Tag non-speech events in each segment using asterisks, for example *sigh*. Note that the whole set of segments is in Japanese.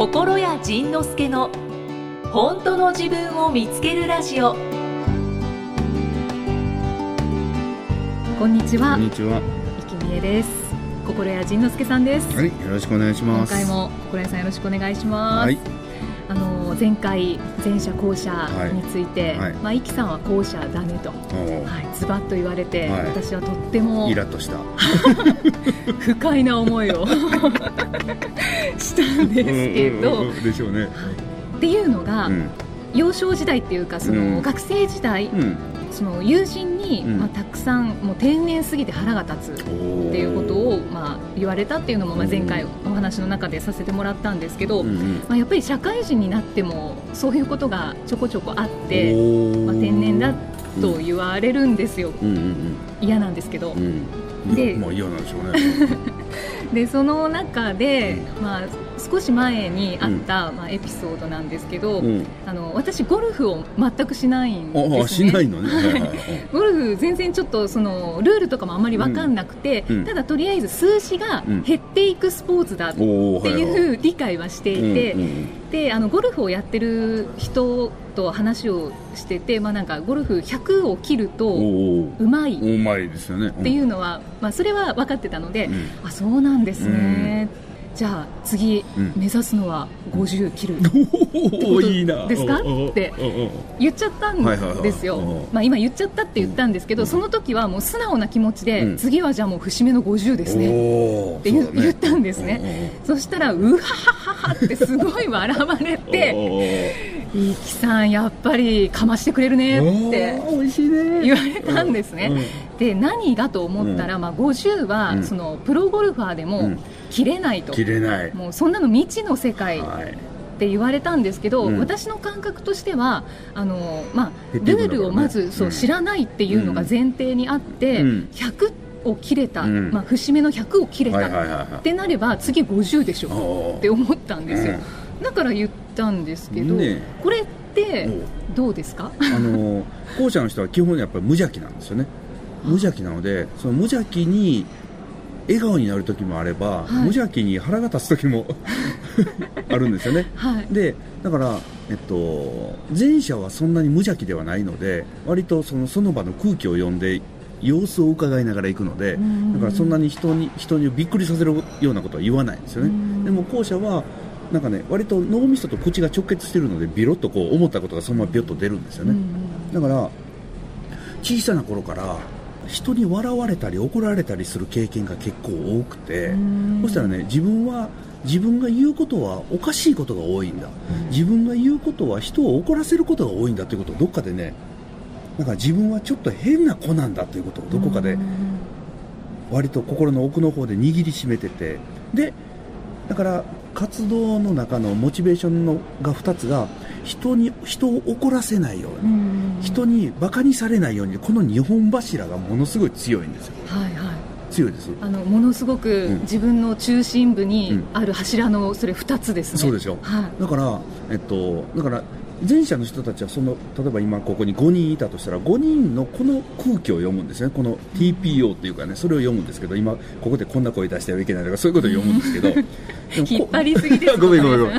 心谷仁之助の本当の自分を見つけるラジオ。こんにちは。こんにちは。生きみえです。心谷仁之助さんです、はい、よろしくお願いします。今回も心谷さんよろしくお願いします、はい、あの前回前者後者について、はい。まあ生きさんは後者だねと、おはい、ズバッと言われて、はい。私はとってもイラッとした。*laughs* 不快な思いをしたんですけど、でしょうね。っていうのが、うん、幼少時代っていうかその、うん。学生時代、うん、その友人に、うん。まあ、たくさんもう天然すぎて腹が立つっっていうことを、まあ、言われたっていうのも、まあ、前回お話の中でさせてもらったんですけど、うんうん、まあ、やっぱり社会人になってもそういうことがちょこちょこあって、まあ、天然だと言われるんですよ、嫌なんですけど。でまあ嫌なんでしょうね。*laughs* でその中で、まあ、少し前にあった、まあ、エピソードなんですけど、うん。あの私、ゴルフを全くしないんです、ね、あ、あしないのね。はい。ゴルフ全然ちょっとそのルールとかもあんまり分かんなくて、うん。うん。ただとりあえず数字が減っていくスポーツだっていう理解はしていて、うんうん。であのゴルフをやってる人と話をしてて、まあ、なんかゴルフ100を切るおとーうまいっおう。まい。ですよね。。ていううのは、まあ、それは分かってたので、うん。あそうなんですね、じゃあ次、うん。目指すのは50切る。おおいいな。ですか？って言っちゃったんですよ、うん。まあ、今言っちゃったって言ったんですけど、うん。その時はもう素直な気持ちで、うん。次はじゃあもう節目の50ですね。って言,、ったんですね、そしたらうははははってすごい笑われおてー「いきさんやっぱりかましてくれるね」って。言われたんですね、うん。で何がと思ったら、まあ、50は、うん。そのプロゴルファーでもうん。切れないと、切れない。もうそんなの未知の世界はい。って言われたんですけど、うん。私の感覚としてはあの、まあ、ルールをまずそう、うん知らないっていうのが前提にあって、うん。100を切れた、うん。まあ、節目の100を切れた、ってなれば次50でしょって思ったんですよ、うだから言ったんですけど、ねこれってどうですか？あの後者の人は基本やっぱり無邪気なんですよね。無邪気なのでその無邪気に笑顔になる時もあれば、はい。無邪気に腹が立つ時も *laughs* あるんですよね。はい。でだから、えっと、前者はそんなに無邪気ではないので割とそのその場の空気を読んで様子を伺いながら行くのでうんだからそんなに人に人にびっくりさせるようなことは言わないんですよね。うんでも後者はなんかね割と脳みそと口が直結してるのでビロッとこう思ったことがそのままビョッと出るんですよね、だから小さな頃から人に笑われたり怒られたりする経験が結構多くてうんそしたらね自分は自分が言うことはおかしいことが多いんだ。自分が言うことは人を怒らせることが多いんだということをどっかでねなんか自分はちょっと変な子なんだということをどこかで割と心の奥の方で握りしめてて。でだから活動の中のモチベーションのが2つが人に人を怒らせないようにうん人にバカにされないようにこの2本柱がものすごい強いんですよ。はいはい。強いです。あのものすごくうん。自分の中心部にうん。ある柱のそれ2つですね、そうでしょはい。だからえっとだから前者の人たちはその例えば今ここに5人いたとしたら5人のこの空気を読むんですね。この TPO っていうかねそれを読むんですけど今ここでこんな声出してはいけないとかそういうことを読むんですけど。*laughs* 引っ張りすぎです *laughs* ごめんごめんごめん。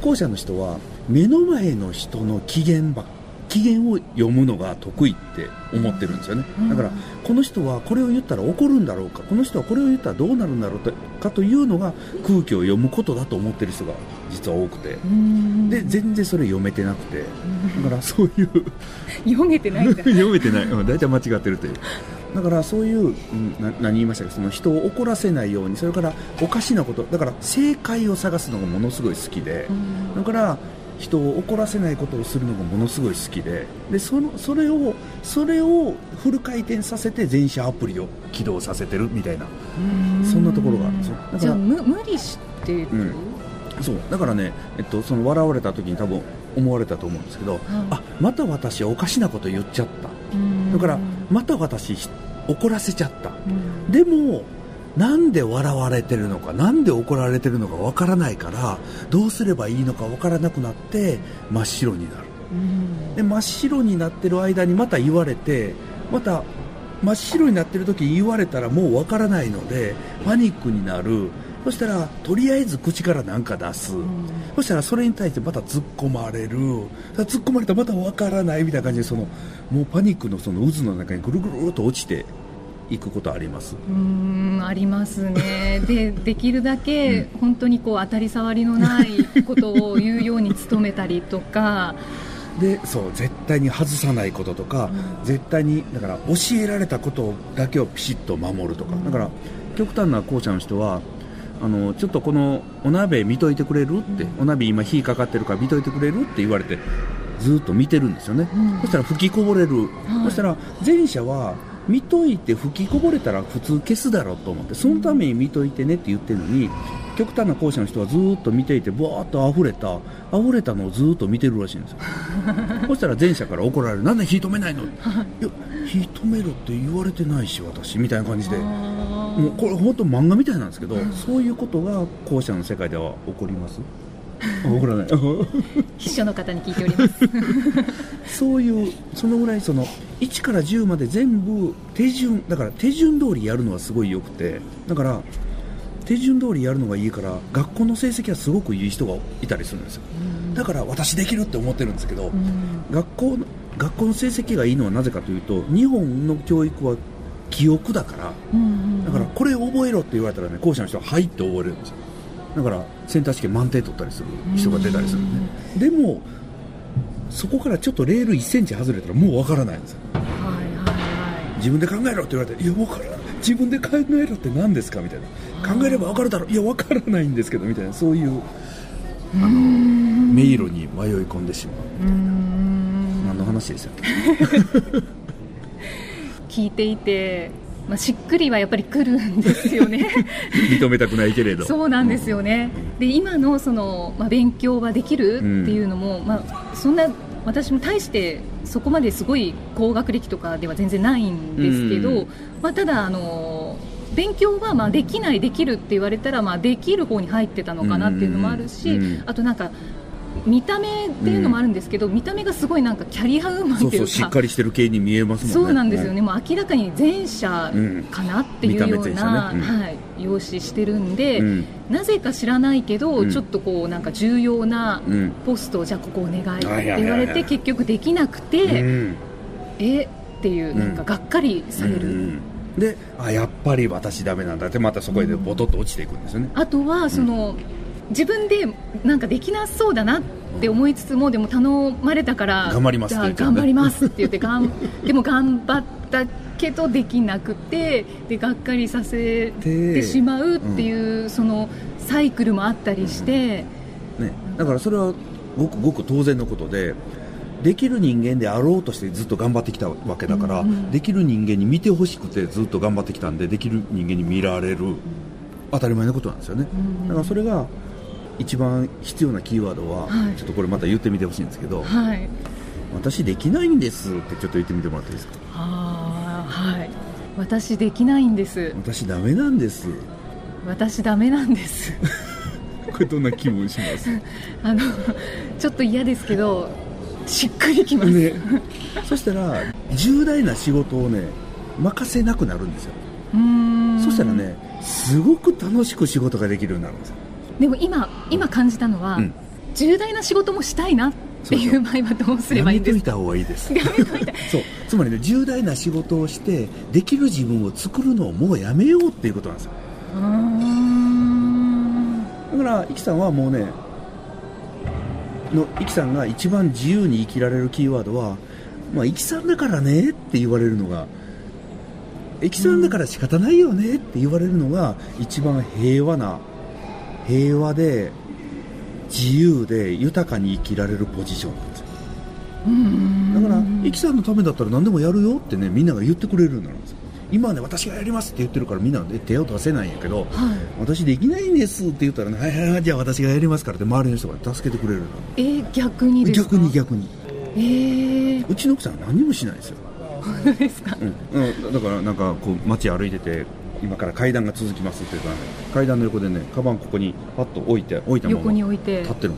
後者の人は目の前の人の機嫌ば機嫌を読むのが得意って思ってるんですよね。うん。だからこの人はこれを言ったら怒るんだろうかこの人はこれを言ったらどうなるんだろうかというのが空気を読むことだと思ってる人が実は多くて。うん。で全然それ読めてなくて。だからそういう。*laughs* 読めてない *laughs* 読めてない、うん、大体間違ってるという。だからそういう、うん、な何言いましたかその人を怒らせないようにそれからおかしなこと。だから正解を探すのがものすごい好きで。だから人を怒らせないことをするのがものすごい好きで。でそのそれをそれをフル回転させて全社アプリを起動させてるみたいな。そんなところがあるんですよ。だからじゃあ無無理してる、うんそうだからね、えっと、その笑われた時に多分思われたと思うんですけど、あまた私おかしなこと言っちゃった。うん。だからまた私ひ怒らせちゃった。うん。でもなんで笑われてるのかなんで怒られてるのかわからないからどうすればいいのかわからなくなって真っ白になる。うん。で真っ白になってる間にまた言われてまた真っ白になってる時に言われたらもうわからないのでパニックになるそしたらとりあえず口から何か出す、そしたらそれに対してまた突っ込まれる。突っ込まれたらまた分からないみたいな感じでそのもうパニックのその渦の中にぐるぐるっと落ちていくことあります。うーんありますね。*laughs* でできるだけ本当にこう当たり障りのないことを言うように努めたりとか。でそう絶対に外さないこととか、絶対にだから教えられたことだけをピシッと守るとか、だから極端な校舎の人はあのちょっとこのお鍋見といてくれるって、お鍋今火かかってるから見といてくれるって言われてずっと見てるんですよね、うん。そしたら吹きこぼれる、はい。そしたら前者は見といて吹きこぼれたら普通消すだろうと思ってそのために見といてねって言ってるのに極端な校舎の人はずっと見ていてブワーッと溢れた。溢れたのをずっと見てるらしいんですよ。*laughs* そしたら前者から怒られる。なんで火止めないの？いや火止めろって言われてないし私。みたいな感じでもうこれ本当漫画みたいなんですけどそういうことが校舎の世界では起こります？あ *laughs* 起こらない。*laughs* 秘書の方に聞いております。*laughs* そういうそのぐらいその1から10まで全部手順だから手順通りやるのはすごい良くてだから手順通りやるのがいいから学校の成績はすごくいい人がいたりするんですよ。だから私できるって思ってるんですけど、学校の学校の成績がいいのはなぜかというと日本の教育は記憶だからだからこれ覚えろって言われたらね校舎の人は「はい」って覚えれるんですよ。だからセンター試験満点取ったりする人が出たりするね。でもそこからちょっとレール1センチ外れたらもうわからないんですよ。はいはいは自分で考えろって言われていやわからない自分で考えろって何ですか？みたいな。考えればわかるだろう。いやわからないんですけどみたいな。そういうあの迷路に迷い込んでしまう。いうーん。何の話でしたっけ？*laughs* 聞いていて、まあ、しっくりはやっぱりくるんですよね。*laughs* 認めたくないけれど。そうなんですよね、で今のその、まあ、勉強はできるっていうのも、まあ、そんな私も大してそこまですごい高学歴とかでは全然ないんですけど、うん。まあ、ただあの、勉強はまあできない、できるって言われたら、まあ、できる方に入ってたのかなっていうのもあるし、うんうん。あとなんか、見た目っていうのもあるんですけど、見た目がすごいなんかキャリアウーマンっていううか。しっかりしてる系に見えますもんね。そうなんですよね、もう明らかに前者うんかなっていうような、ねうん。はい、容姿してるんで、うん。なぜか知らないけど、うん。ちょっとこうなんか重要なうん。ポストをじゃあここお願いってはいはい言われてはいはい結局できなくて、うん。えっていうなんかがっかりされる、うんであやっぱり私ダメなんだってまたそこでボトッと落ちていくんですよね、あとはその、自分でなんかできなそうだなって思いつつもでも頼まれたから頑張りますじゃあって言ってね頑張りますって言ってがんでも頑張ったけどできなくてでがっかりさせてしまうっていう、そのサイクルもあったりして、ね、だからそれはごくごく当然のことでできる人間であろうとしてずっと頑張ってきたわけだから、うんうん。できる人間に見てほしくてずっと頑張ってきたんでできる人間に見られる。当たり前のことなんですよね、だからそれが一番必要なキーワードは、はい。ちょっとこれまた言ってみてほしいんですけど、はい。私できないんですってちょっと言ってみてもらっていいですか？あーはい。私できないんです。私ダメなんです。私ダメなんです。*laughs* これどんな気分します？*laughs* あのちょっと嫌ですけどしっくりきます、ね、そしたら重大な仕事をね任せなくなるんですよ。そしたらねすごく楽しく仕事ができるようになるんですよでも今今感じたのは、うん。重大な仕事もしたいなっていう場合はどうすれやばいいんですか？めといた方がいいです。*laughs* そう。つまりね重大な仕事をしてできる自分を作るのをもうやめようっていうことなんですよ。だからイキさんはもうねのイキさんが一番自由に生きられるキーワードはまあイキさんだからねって言われるのがイキさんだから仕方ないよねって言われるのが一番平和な平和で自由で豊かに生きられるポジションなんですよだから、イキさんのためだったら何でもやるよってね、みんなが言ってくれるようになるんですよ。今はね、私がやりますって言ってるからみんなで手を出せないんやけど、はい私できないんですって言ったらね、はいはいはい、じゃあ私がやりますからって周りの人が助けてくれるのえー逆にですか？逆に逆に。えー、うちの奥さんは何にもしないですよ。ですか？うん。うんだからなんかこう街歩いてて、今から階段が続きますって言う階段の横でね、カバンここにパッと置いて、置いたまま横に置いて。立ってるの。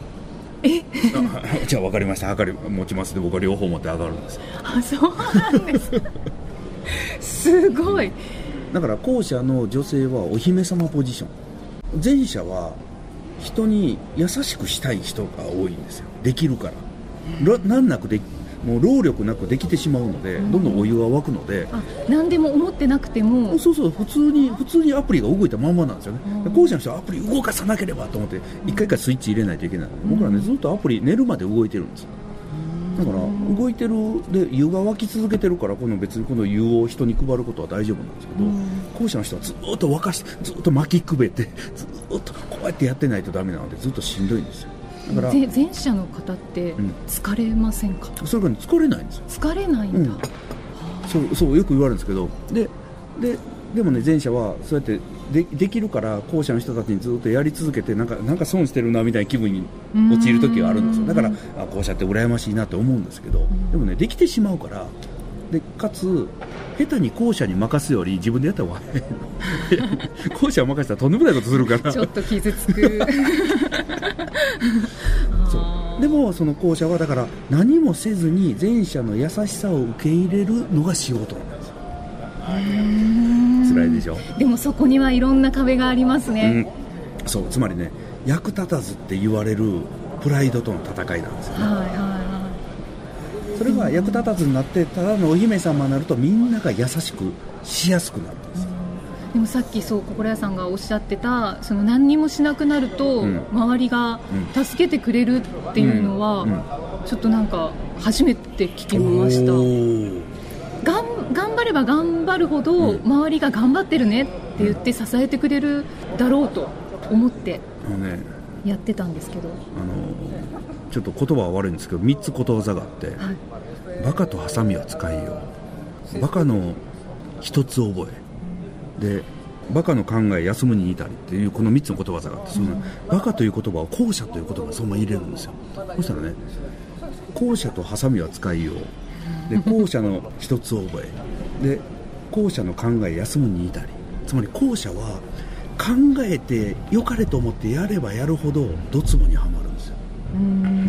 え？あ *laughs* じゃあ分かりました、測り持ちますで僕は両方持って上がるんです。よあそうなんですすごい。だから後者の女性はお姫様ポジション。前者は人に優しくしたい人が多いんですよ。できるから。ろ難なくでもう労力なくできてしまうので、どんどんお湯が沸くので、あ何でも思ってなくても。そうそう普通に普通にアプリが動いたまんまなんですよね、うん。後者の人はアプリ動かさなければと思って一回一回スイッチ入れないといけない、僕らねずっとアプリ寝るまで動いてるんですよ。だから動いてるで湯が沸き続けてるからこの別にこの湯を人に配ることは大丈夫なんですけど、後者の人はずっと沸かしずっと巻きくべてずっとこうやってやってないとダメなのでずっとしんどいんですよだからぜ前者の方ってうん。疲れませんか、それが、ね、疲れないんですよ。疲れないんだ、うん。そうそうよく言われるんですけど。でででもね前者はそうやってでできるから後者の人たちにずっとやり続けてなんかなんか損してるなみたいな気分に陥る時があるんですよ。だからあ後者って羨ましいなと思うんですけどでもねできてしまうからでかつ下手に後者に任すより自分でやった方が早い。の *laughs* 後者を任せたらとんでもないことするから。ちょっと傷つく *laughs* そう。でもその後者はだから何もせずに前者の優しさを受け入れるのが仕事。なんですよ辛いでしょ？でもそこにはいろんな壁がありますね、うん、そう。つまりね役立たずって言われるプライドとの戦いなんですよね。はいはいはそれが役立たずになってただのお姫様になるとみんなが優しくしやすくなるんですでもさっきそう心屋さんがおっしゃってたその何にもしなくなると、うん。周りが助けてくれるっていうのは、ちょっとなんか初めて聞きました。頑張れば頑張るほど、うん。周りが頑張ってるねって言って支えてくれるだろうと思ってやってたんですけど、あのちょっと言葉は悪いんですけど3つことわざがあってはい、「バカとハサミは使いよう」「バカの一つ覚え」で「バカの考え休むに似たり」っていうこの3つのことわざがあってその、バカという言葉を後者という言葉にそのまま入れるんですよ。そしたらね後者とハサミは使いよう。で *laughs* 後者の一つ覚えで後者の考え休むに似たりつまり後者は考えて良かれと思ってやればやるほどドツボにはまる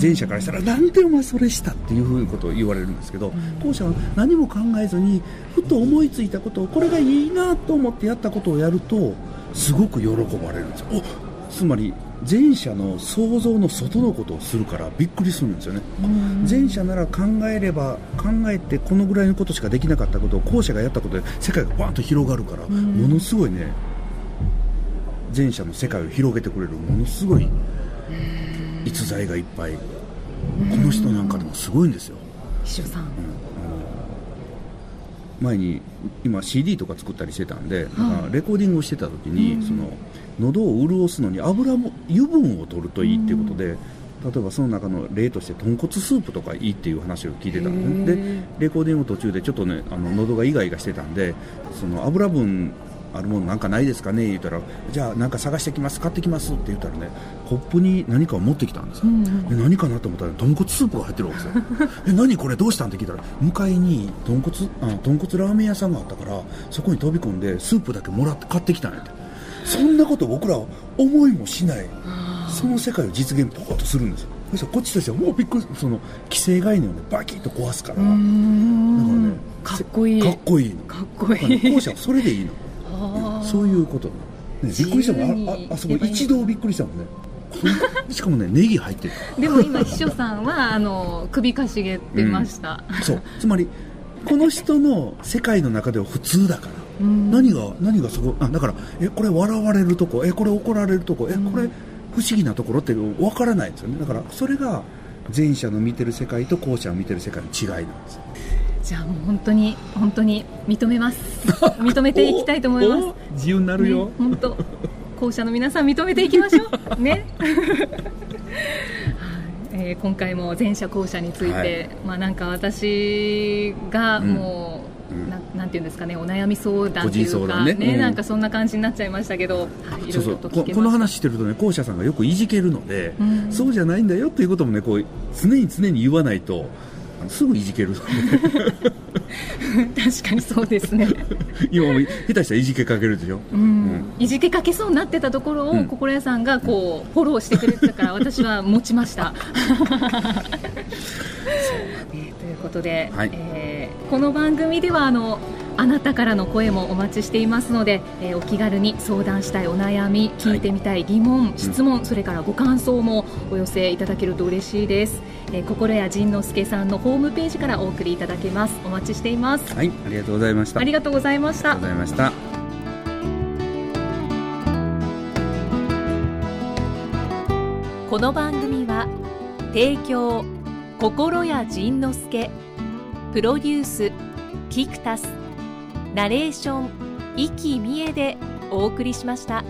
前者からしたらなんでお前それしたっていうふうなことを言われるんですけど後者は何も考えずにふと思いついたことをこれがいいなと思ってやったことをやるとすごく喜ばれるんですよ。おつまり前者の想像の外のことをするからびっくりするんですよね。前者なら考えれば考えてこのぐらいのことしかできなかったことを後者がやったことで世界がバーンと広がるからものすごいね前者の世界を広げてくれるものすごい逸材がいっぱい。この人なんかでもすごいんですよ。秘書さん。前に今 CD とか作ったりしてたんで、なんかレコーディングをしてた時に、その喉を潤すのに油も油分を取るといいっていうことで、例えばその中の例として豚骨スープとかいいっていう話を聞いてたんででレコーディング途中でちょっとねあの喉がイガイガしてたんでその油分あるものなんかないですかね？言ったらじゃあなんか探してきます買ってきますって言ったらねコップに何かを持ってきたんですよ、で何かなと思ったら豚骨スープが入ってるわけですよ。*laughs* え何これどうしたんって聞いたら向かいに豚骨あ豚骨ラーメン屋さんがあったからそこに飛び込んでスープだけもらって買ってきたんやって。そんなこと僕らは思いもしない。その世界を実現ポコッとするんですよ。そしたらこっちとしてはもうびっくりその既成概念をねバキッと壊すから。だからねかっこいい。かっこいいの。かっこいい。後者はそれでいいのそういうこと。ねびっくりしたもん。あああそこ一度びっくりしたもんね。しかもねネギ入ってる。でも今秘書さんはあの首かしげてました、そう。つまりこの人の世界の中では普通だから。うん。何が何がそこあだからえこれ笑われるとこえこれ怒られるとこえこれ不思議なところって分からないんですよね。だからそれが前者の見てる世界と後者の見てる世界の違いなんですよじゃあもう本当に本当に認めます。*laughs* 認めていきたいと思います。自由になるよ、ね、本当。校舎の皆さん認めていきましょう。*laughs* ね。*laughs* はい。えー今回も前者後者について、はい。まあなんか私がうん。もう、うん。ななんていうんですかねお悩み相談というか談ね。うん。なんかそんな感じになっちゃいましたけど、はい、そうそう。ここの話してるとね後者さんがよくいじけるので、うん。そうじゃないんだよっていうこともねこう常に常に言わないとすぐいじける。*laughs* 確かにそうですね、今も下手したらいじけかけるでしょ、うん。いじけかけそうになってたところを、うん。心屋さんがこうフォローしてくれてたから私は持ちました。*laughs* えーということで、はい。えーこの番組ではあのあなたからの声もお待ちしていますので、えー、お気軽に相談したいお悩み聞いてみたい疑問、はい、質問、それからご感想もお寄せいただけると嬉しいです、えー、心谷仁之助さんのホームページからお送りいただけます。お待ちしています。はいありがとうございました。ありがとうございました。ありがとうございました。この番組は提供心谷仁之助プロデュースキクタスナレーション生きみえでお送りしました。